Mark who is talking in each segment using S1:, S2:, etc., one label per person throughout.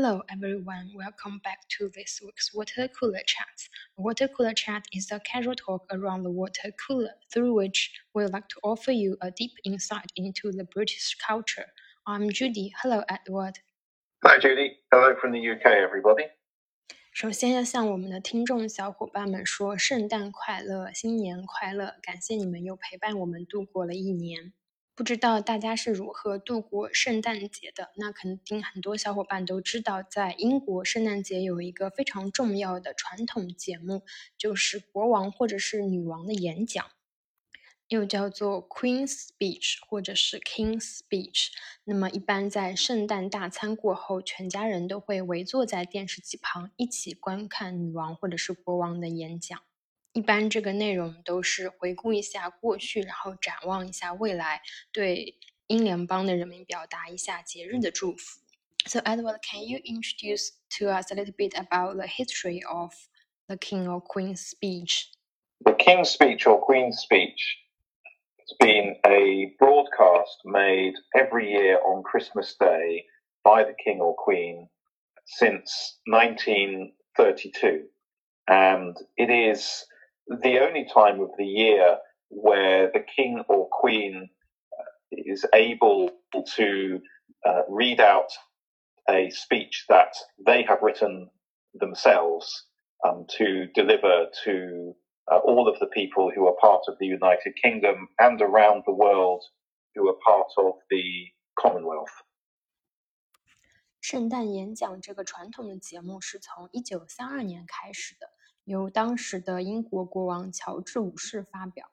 S1: Hello everyone, welcome back to this week's Water Cooler Chat. Water Cooler Chat is a casual talk around the water cooler through which we like to offer you a deep insight into the British culture. I'm Judy. Hello, Edward.
S2: Hi, Judy. Hello from the UK, everybody.
S1: 首先要向我们的听众小伙伴们说圣诞快乐，新年快乐！感谢你们又陪伴我们度过了一年。 不知道大家是如何度过圣诞节的？那肯定很多小伙伴都知道，在英国圣诞节有一个非常重要的传统节目，就是国王或者是女王的演讲，又叫做 Queen Speech 或者是 King Speech。那么一般在圣诞大餐过后，全家人都会围坐在电视机旁，一起观看女王或者是国王的演讲。一般这个内容都是回顾一下过去，然后展望一下未来，对英联邦的人民表达一下节日的祝福。So Edward, can you introduce to us a little bit about the history of the King or Queen's speech?
S2: The King's speech or Queen's speech has been a broadcast made every year on Christmas Day by the King or Queen since 1932. And it is the only time of the year where the king or queen uh, is able to uh, read out a speech that they have written themselves um, to deliver to uh, all of the people who are part of the United Kingdom and around the world who are part of the Commonwealth.
S1: 圣诞演讲这个传统的节目是从一九三二年开始的， 由当时的英国国王乔治五世发表。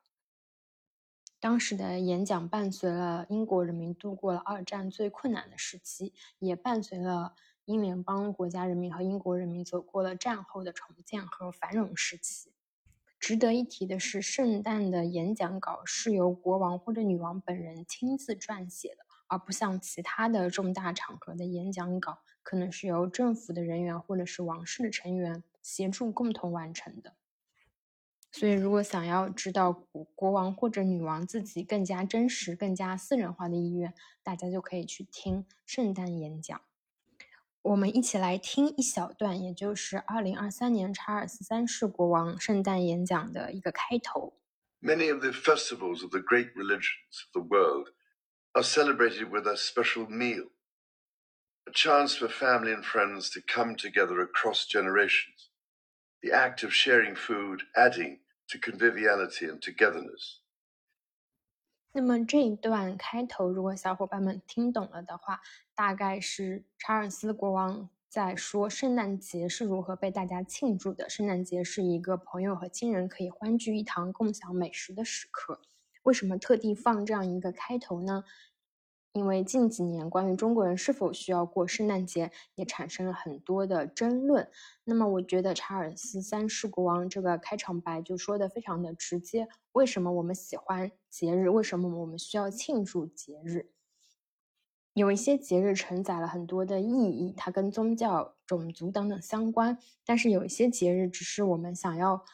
S1: 当时的演讲伴随了英国人民度过了二战最困难的时期，也伴随了英联邦国家人民和英国人民走过了战后的重建和繁荣时期。值得一提的是，圣诞的演讲稿是由国王或者女王本人亲自撰写的，而不像其他的重大场合的演讲稿，可能是由政府的人员或者是王室的成员。协助共同完成的。所以，如果想要知道国王或者女王自己更加真实、更加私人化的意愿，大家就可以去听圣诞演讲。我们一起来听一小段，也就是二零二三年查尔斯三世国王圣诞演讲的一个开头。
S3: Many of the festivals of the great religions of the world are celebrated with a special meal, a chance for family and friends to come together across generations the act of sharing food adding to conviviality and togetherness.
S1: 那么这一段开头，如果小伙伴们听懂了的话，大概是查尔斯国王在说圣诞节是如何被大家庆祝的。圣诞节是一个朋友和亲人可以欢聚一堂、共享美食的时刻。 为什么特地放这样一个开头呢？因为近几年关于中国人是否需要过圣诞节也产生了很多的争论。那么，我觉得查尔斯三世国王这个开场白就说的非常的直接。为什么我们喜欢节日？为什么我们需要庆祝节日？有一些节日承载了很多的意义，它跟宗教、种族等等相关。但是有一些节日只是我们想要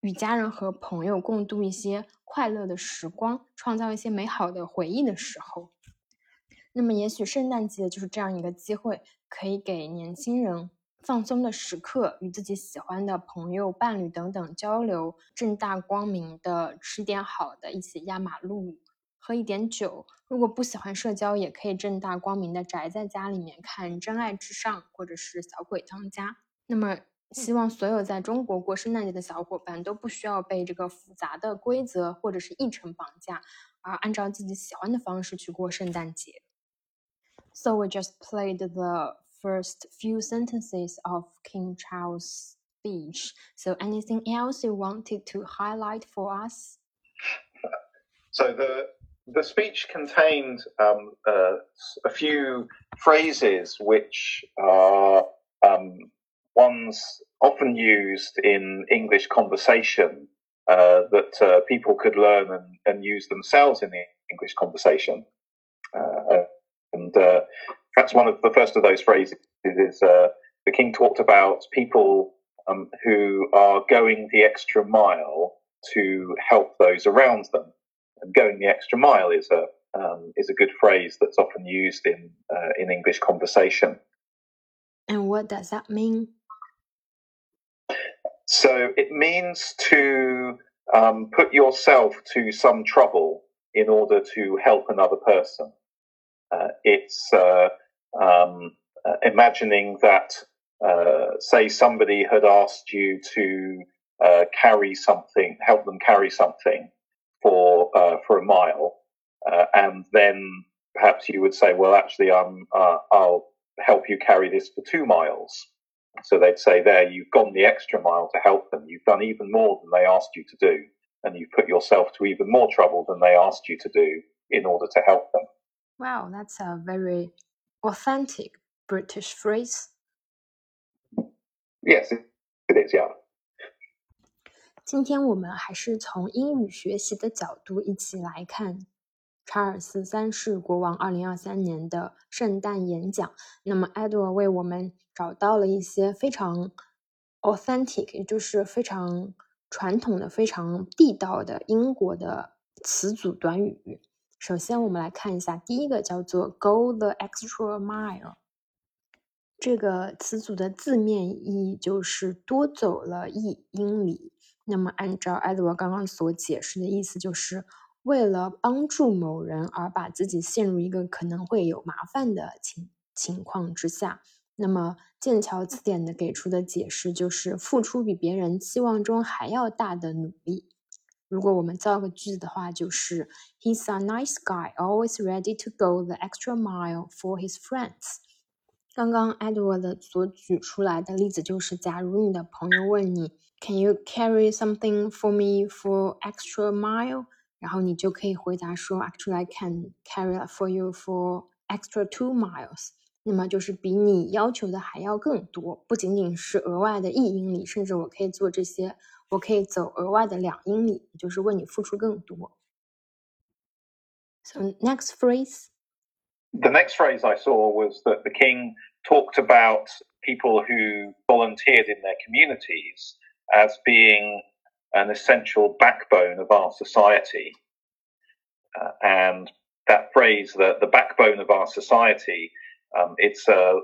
S1: 与家人和朋友共度一些快乐的时光，创造一些美好的回忆的时候。那么，也许圣诞节就是这样一个机会，可以给年轻人放松的时刻，与自己喜欢的朋友、伴侣等等交流，正大光明的吃点好的，一起压马路，喝一点酒。如果不喜欢社交，也可以正大光明的宅在家里面看《真爱至上》或者是《小鬼当家》。那么，希望所有在中国过圣诞节的小伙伴都不需要被这个复杂的规则或者是议程绑架，而按照自己喜欢的方式去过圣诞节。So we just played the first few sentences of King Charles' speech. So anything else you wanted to highlight for us?
S2: So the the speech contained um, uh, a few phrases which are um, ones often used in English conversation uh, that uh, people could learn and, and, use themselves in the English conversation. Uh, and uh, perhaps one of the first of those phrases is uh, the king talked about people um, who are going the extra mile to help those around them. And going the extra mile is a um, is a good phrase that's often used in uh, in English conversation.
S1: And what does that mean?
S2: So it means to um, put yourself to some trouble in order to help another person. Uh, it's uh, um, uh, imagining that, uh, say, somebody had asked you to uh, carry something, help them carry something for uh, for a mile, and then perhaps you would say, "Well, actually, I'm I'll help you carry this for two miles." So they'd say, "There, you've gone the extra mile to help them. You've done even more than they asked you to do." and you've put yourself to even more trouble than they asked you to do in order to help them.
S1: Wow, that's a very authentic British phrase.
S2: Yes, it, it is, yeah.
S1: 今天我们还是从英语学习的角度一起来看 查尔斯三世国王二零二三年的圣诞演讲。那么，Edward 为我们找到了一些非常 authentic，也就是非常传统的、非常地道的英国的词组短语。首先，我们来看一下第一个，叫做 “go the extra mile”。这个词组的字面意义就是多走了一英里。那么，按照艾德沃刚刚所解释的意思，就是为了帮助某人而把自己陷入一个可能会有麻烦的情情况之下。那么剑桥词典的给出的解释就是付出比别人期望中还要大的努力。如果我们造个句子的话，就是 He's a nice guy, always ready to go the extra mile for his friends。刚刚 Edward 所举出来的例子就是，假如你的朋友问你 Can you carry something for me for extra mile？然后你就可以回答说 Actually, I can carry it for you for extra two miles。那么就是比你要求的还要更多，不仅仅是额外的一英里，甚至我可以做这些，我可以走额外的两英里，就是为你付出更多。So next phrase.
S2: The next phrase I saw was that the king talked about people who volunteered in their communities as being an essential backbone of our society. Uh, and that phrase, the, the backbone of our society, um, it's uh,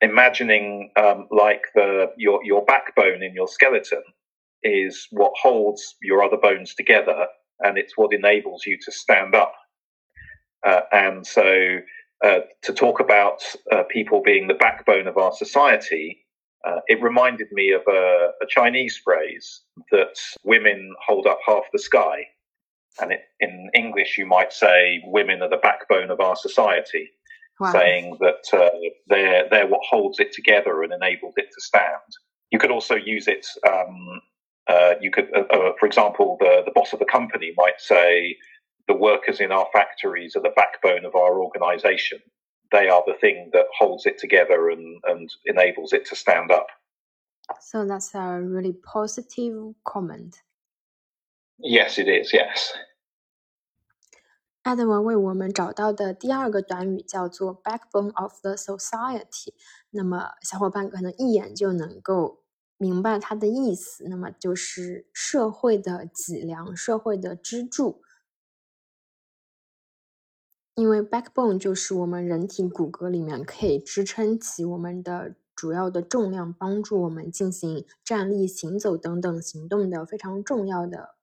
S2: imagining um, like the your your backbone in your skeleton is what holds your other bones together, and it's what enables you to stand up. Uh, and so, uh, to talk about uh, people being the backbone of our society, uh, it reminded me of a, a, Chinese phrase that women hold up half the sky. And it, in English, you might say, women are the backbone of our society wow. saying that uh, they're they're what holds it together and enables it to stand. You could also use it. Um, uh, you could, uh, uh, for example, the the boss of the company might say, "The workers in our factories are the backbone of our organisation they are the thing that holds it together and, and enables it to stand up.
S1: So that's a really positive comment.
S2: Yes, it is. Yes.
S1: Edward 为我们找到的第二个短语叫做 “backbone of the society”。那么，小伙伴可能一眼就能够明白它的意思。那么，就是社会的脊梁，社会的支柱。因为 backbone 就是我们人体骨骼里面可以支撑起我们的主要的重量，帮助我们进行站立、行走等等行动的非常重要的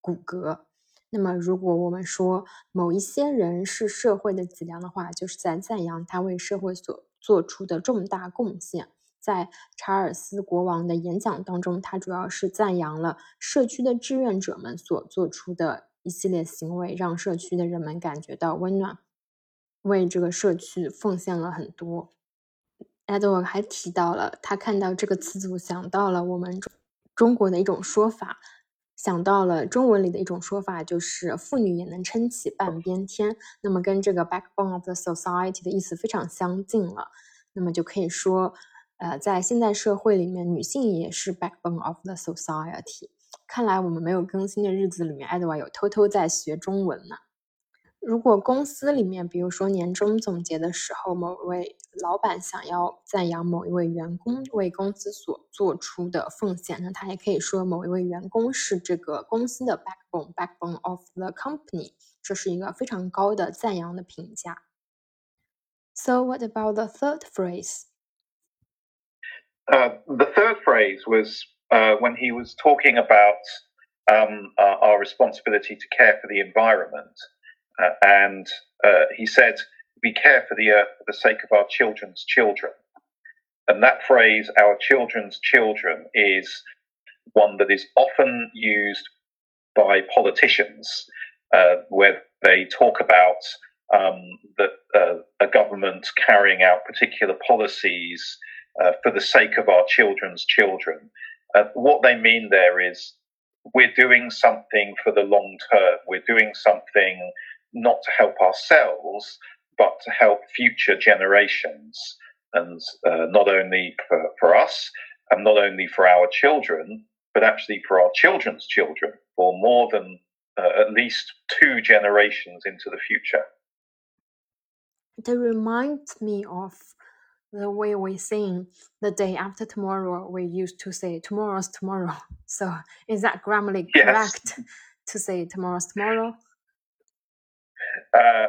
S1: 骨骼。那么，如果我们说某一些人是社会的脊梁的话，就是在赞扬他为社会所做出的重大贡献。在查尔斯国王的演讲当中，他主要是赞扬了社区的志愿者们所做出的一系列行为，让社区的人们感觉到温暖，为这个社区奉献了很多。Edward 还提到了，他看到这个词组，想到了我们中中国的一种说法。想到了中文里的一种说法，就是妇女也能撑起半边天。那么跟这个 backbone of the society 的意思非常相近了。那么就可以说，呃，在现代社会里面，女性也是 backbone of the society。看来我们没有更新的日子里面，Edward 有偷偷在学中文呢。如果公司里面，比如说年终总结的时候，某位老板想要赞扬某一位员工为公司所做出的奉献，那他也可以说某一位员工是这个公司的 backbone，backbone backbone of the company，这是一个非常高的赞扬的评价。So what about the third phrase?
S2: Uh, the third phrase was uh, when he was talking about um, our, our, responsibility to care for the environment. Uh, and uh, he said, We care for the earth for the sake of our children's children. And that phrase, our children's children, is one that is often used by politicians uh, where they talk about um, uh, a government carrying out particular policies uh, for the sake of our children's children. Uh, what they mean there is we're doing something for the long term. We're doing something not to help ourselves, but to help future generations. And uh, not only for, for us, and not only for our children, but actually for our children's children, for more than uh, at least two generations into the future.
S1: It reminds me of the way we sing the day after tomorrow. We used to say tomorrow's tomorrow. So is that grammatically yes. correct to say tomorrow's tomorrow?
S2: Uh,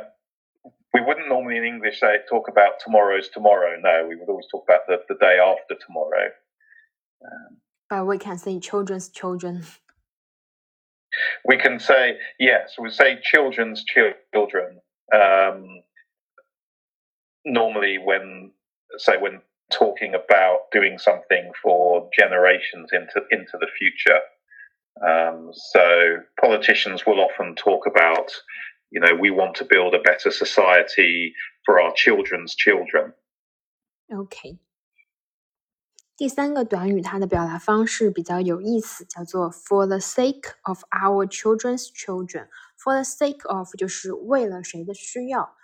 S2: we wouldn't normally in English say talk about tomorrow's tomorrow. No, we would always talk about the, the day after tomorrow.
S1: Um, but we can say children's children.
S2: We can say yes. We say children's children. Um, normally, when say when talking about doing something for generations into into the future. Um, so politicians will often talk about, you know, we want to build a better society for our children's children.
S1: OK，第三个短语它的表达方式比较有意思，叫做 "for the sake of our children's children"。For the sake of 就是为了谁的需要。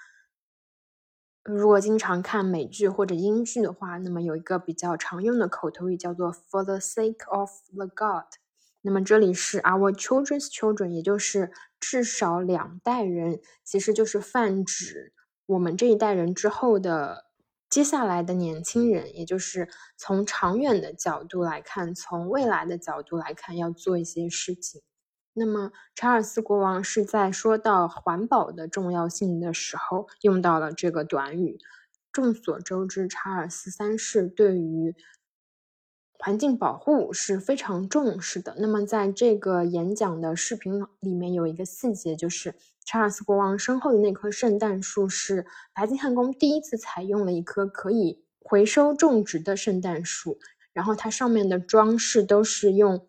S1: 如果经常看美剧或者英剧的话，那么有一个比较常用的口头语叫做 "For the sake of the God"。那么这里是 "Our children's children"，也就是至少两代人，其实就是泛指我们这一代人之后的接下来的年轻人，也就是从长远的角度来看，从未来的角度来看，要做一些事情。那么，查尔斯国王是在说到环保的重要性的时候用到了这个短语。众所周知，查尔斯三世对于环境保护是非常重视的。那么，在这个演讲的视频里面有一个细节，就是查尔斯国王身后的那棵圣诞树是白金汉宫第一次采用了一棵可以回收种植的圣诞树，然后它上面的装饰都是用。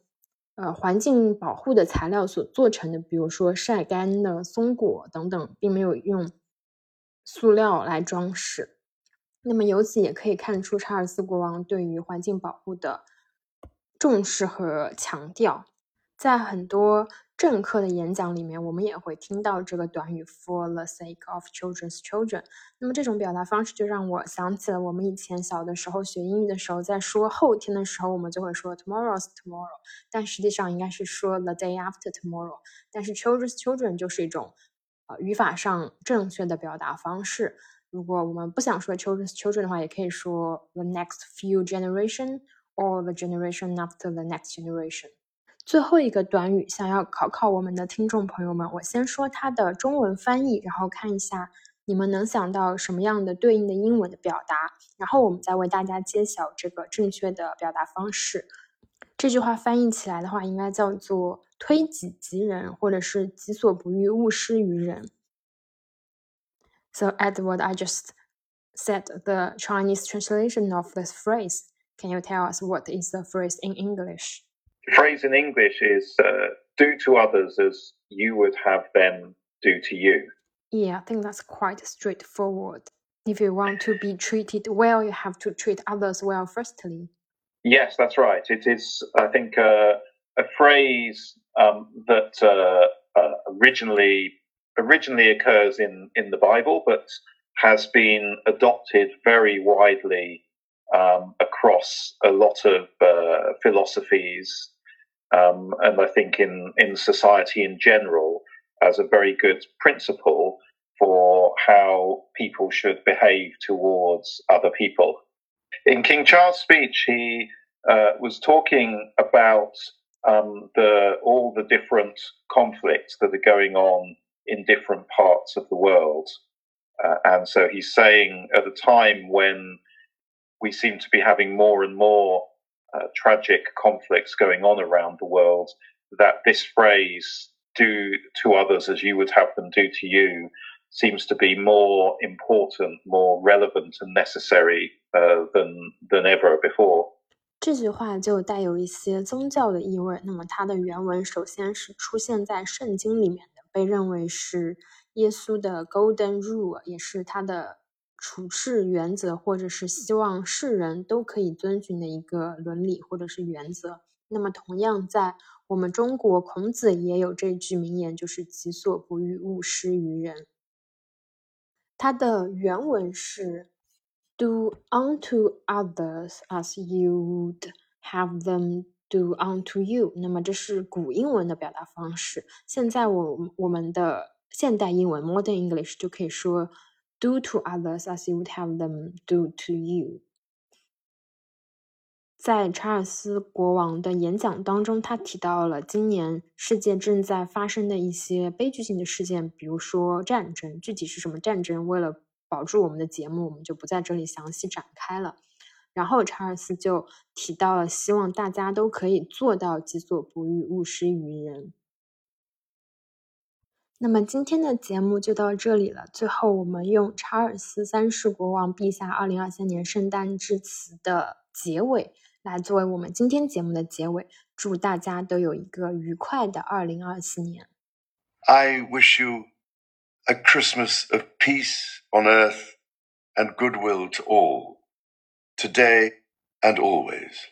S1: 呃，环境保护的材料所做成的，比如说晒干的松果等等，并没有用塑料来装饰。那么由此也可以看出查尔斯国王对于环境保护的重视和强调，在很多。政客的演讲里面，我们也会听到这个短语 "for the sake of children's children"。那么这种表达方式就让我想起了我们以前小的时候学英语的时候，在说后天的时候，我们就会说 "tomorrow's tomorrow"，但实际上应该是说 "the day after tomorrow"。但是 children's children 就是一种呃语法上正确的表达方式。如果我们不想说 children's children 的话，也可以说 "the next few generation" or "the generation after the next generation"。最后一个短语，想要考考我们的听众朋友们，我先说它的中文翻译，然后看一下你们能想到什么样的对应的英文的表达，然后我们再为大家揭晓这个正确的表达方式。这句话翻译起来的话，应该叫做“推己及人”或者是“己所不欲，勿施于人”。So, Edward, I just said the Chinese translation of this phrase. Can you tell us what is the phrase in English?
S2: The phrase in English is uh, do to others as you would have them do to you.
S1: Yeah, I think that's quite straightforward. If you want to be treated well, you have to treat others well firstly.
S2: Yes, that's right. It is, I think, uh, a phrase um, that uh, uh originally originally occurs in, in the Bible, but has been adopted very widely um, across a lot of uh, philosophies um, and I think in, in society in general as a very good principle for how people should behave towards other people. In King Charles' speech, he uh, was talking about um, the all the different conflicts that are going on in different parts of the world, uh, and so he's saying at a time when we seem to be having more and more uh, tragic conflicts going on around the world, that this phrase, do to others as you would have them do to you, seems to be more important, more relevant and necessary uh, than, than ever before.
S1: 这句话就带有一些宗教的意味。那么它的原文首先是出现在圣经里面的，被认为是耶稣的 Golden Rule，也是他的 处事原则，或者是希望世人都可以遵循的一个伦理或者是原则。那么同样在我们中国，孔子也有这句名言，就是“己所不欲，勿施于人”。它的原文是。Do unto others as you would have them do unto you。那么这是古英文的表达方式。现在我我们的现代英文 （Modern English） 就可以说 Do to others as you would have them do to you。在查尔斯国王的演讲当中，他提到了今年世界正在发生的一些悲剧性的事件，比如说战争。具体是什么战争？为了保住我们的节目，我们就不在这里详细展开了。然后查尔斯就提到了，希望大家都可以做到“己所不欲，勿施于人”。那么今天的节目就到这里了。最后，我们用查尔斯三世国王陛下二零二三年圣诞致辞的结尾来作为我们今天节目的结尾。祝大家都有一个愉快的二零二四年。
S3: I wish you. a Christmas of peace on earth and goodwill to all, today and always.